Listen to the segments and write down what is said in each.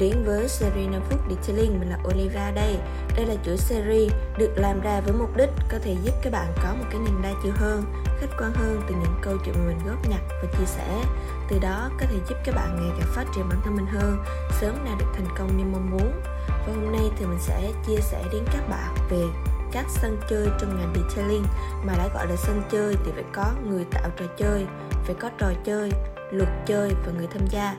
đến với series 5 phút Detailing, mình là Oliva đây. Đây là chuỗi series được làm ra với mục đích có thể giúp các bạn có một cái nhìn đa chiều hơn khách quan hơn từ những câu chuyện mà mình góp nhặt và chia sẻ. Từ đó có thể giúp các bạn ngày càng phát triển bản thân mình hơn sớm đạt được thành công như mong muốn. Và hôm nay thì mình sẽ chia sẻ đến các bạn về các sân chơi trong ngành detailing mà đã gọi là sân chơi thì phải có người tạo trò chơi phải có trò chơi luật chơi và người tham gia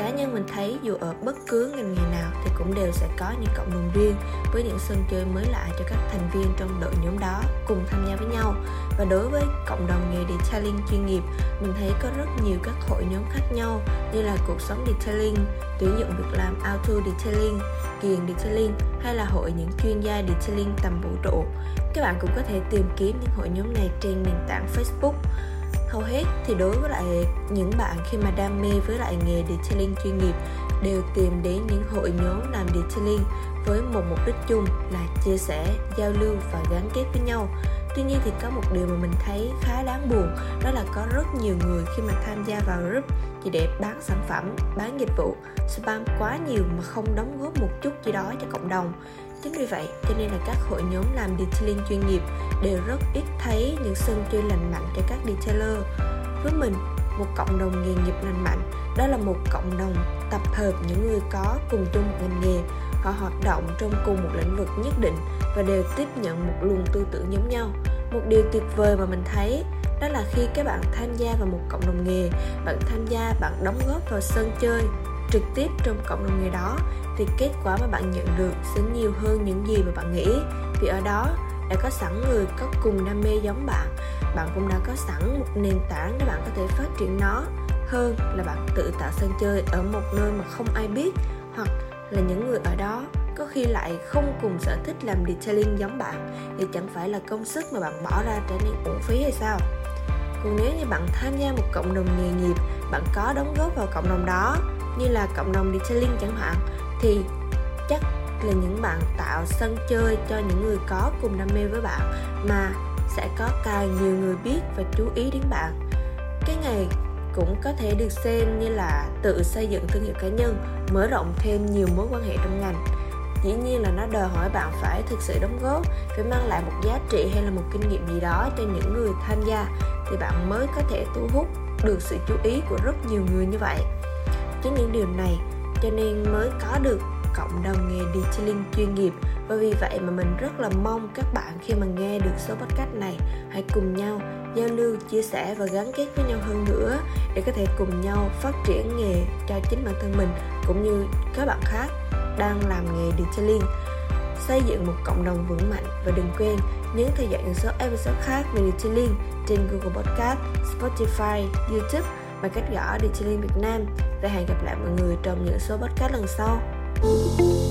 cá nhân mình thấy, dù ở bất cứ ngành nghề nào thì cũng đều sẽ có những cộng đồng riêng với những sân chơi mới lạ cho các thành viên trong đội nhóm đó cùng tham gia với nhau. Và đối với cộng đồng nghề detailing chuyên nghiệp, mình thấy có rất nhiều các hội nhóm khác nhau như là cuộc sống detailing, tuyển dụng việc làm auto detailing, kiền detailing hay là hội những chuyên gia detailing tầm vũ trụ. Các bạn cũng có thể tìm kiếm những hội nhóm này trên nền tảng facebook hầu hết thì đối với lại những bạn khi mà đam mê với lại nghề detailing chuyên nghiệp đều tìm đến những hội nhóm làm detailing với một mục đích chung là chia sẻ giao lưu và gắn kết với nhau. Tuy nhiên thì có một điều mà mình thấy khá đáng buồn đó là có rất nhiều người khi mà tham gia vào group chỉ để bán sản phẩm bán dịch vụ spam quá nhiều mà không đóng góp một chút gì đó cho cộng đồng. Chính vì vậy, cho nên là các hội nhóm làm detailing chuyên nghiệp đều rất ít thấy những sân chơi lành mạnh cho các detailer. Với mình, một cộng đồng nghề nghiệp lành mạnh đó là một cộng đồng tập hợp những người có cùng chung một ngành nghề. Họ hoạt động trong cùng một lĩnh vực nhất định và đều tiếp nhận một luồng tư tưởng giống nhau. Một điều tuyệt vời mà mình thấy đó là khi các bạn tham gia vào một cộng đồng nghề bạn tham gia bạn đóng góp vào sân chơi trực tiếp trong cộng đồng nghề đó thì kết quả mà bạn nhận được sẽ nhiều hơn những gì mà bạn nghĩ. Vì ở đó đã có sẵn người có cùng đam mê giống bạn. Bạn cũng đã có sẵn một nền tảng để bạn có thể phát triển nó hơn là bạn tự tạo sân chơi ở một nơi mà không ai biết, hoặc là những người ở đó có khi lại không cùng sở thích làm detailing giống bạn. Thì chẳng phải là công sức mà bạn bỏ ra trở nên uổng phí hay sao? Còn nếu như bạn tham gia một cộng đồng nghề nghiệp, bạn có đóng góp vào cộng đồng đó, như là cộng đồng detailing chẳng hạn, thì chắc là những bạn tạo sân chơi cho những người có cùng đam mê với bạn mà sẽ có càng nhiều người biết và chú ý đến bạn. Cái ngày cũng có thể được xem như là tự xây dựng thương hiệu cá nhân, mở rộng thêm nhiều mối quan hệ trong ngành. Dĩ nhiên là nó đòi hỏi bạn phải thực sự đóng góp phải mang lại một giá trị hay là một kinh nghiệm gì đó cho những người tham gia thì bạn mới có thể thu hút được sự chú ý của rất nhiều người như vậy. Chính những điều này cho nên mới có được cộng đồng nghề detailing chuyên nghiệp. Và vì vậy mà mình rất là mong các bạn khi mà nghe được số podcast này hãy cùng nhau giao lưu chia sẻ và gắn kết với nhau hơn nữa để có thể cùng nhau phát triển nghề cho chính bản thân mình cũng như các bạn khác đang làm nghề detailing. Xây dựng một cộng đồng vững mạnh và đừng quên nhấn theo dõi những số episode khác về detailing trên Google Podcast, Spotify, YouTube bằng cách gõ Detailing Việt Nam. Và hẹn gặp lại mọi người trong những số podcast lần sau. Bye.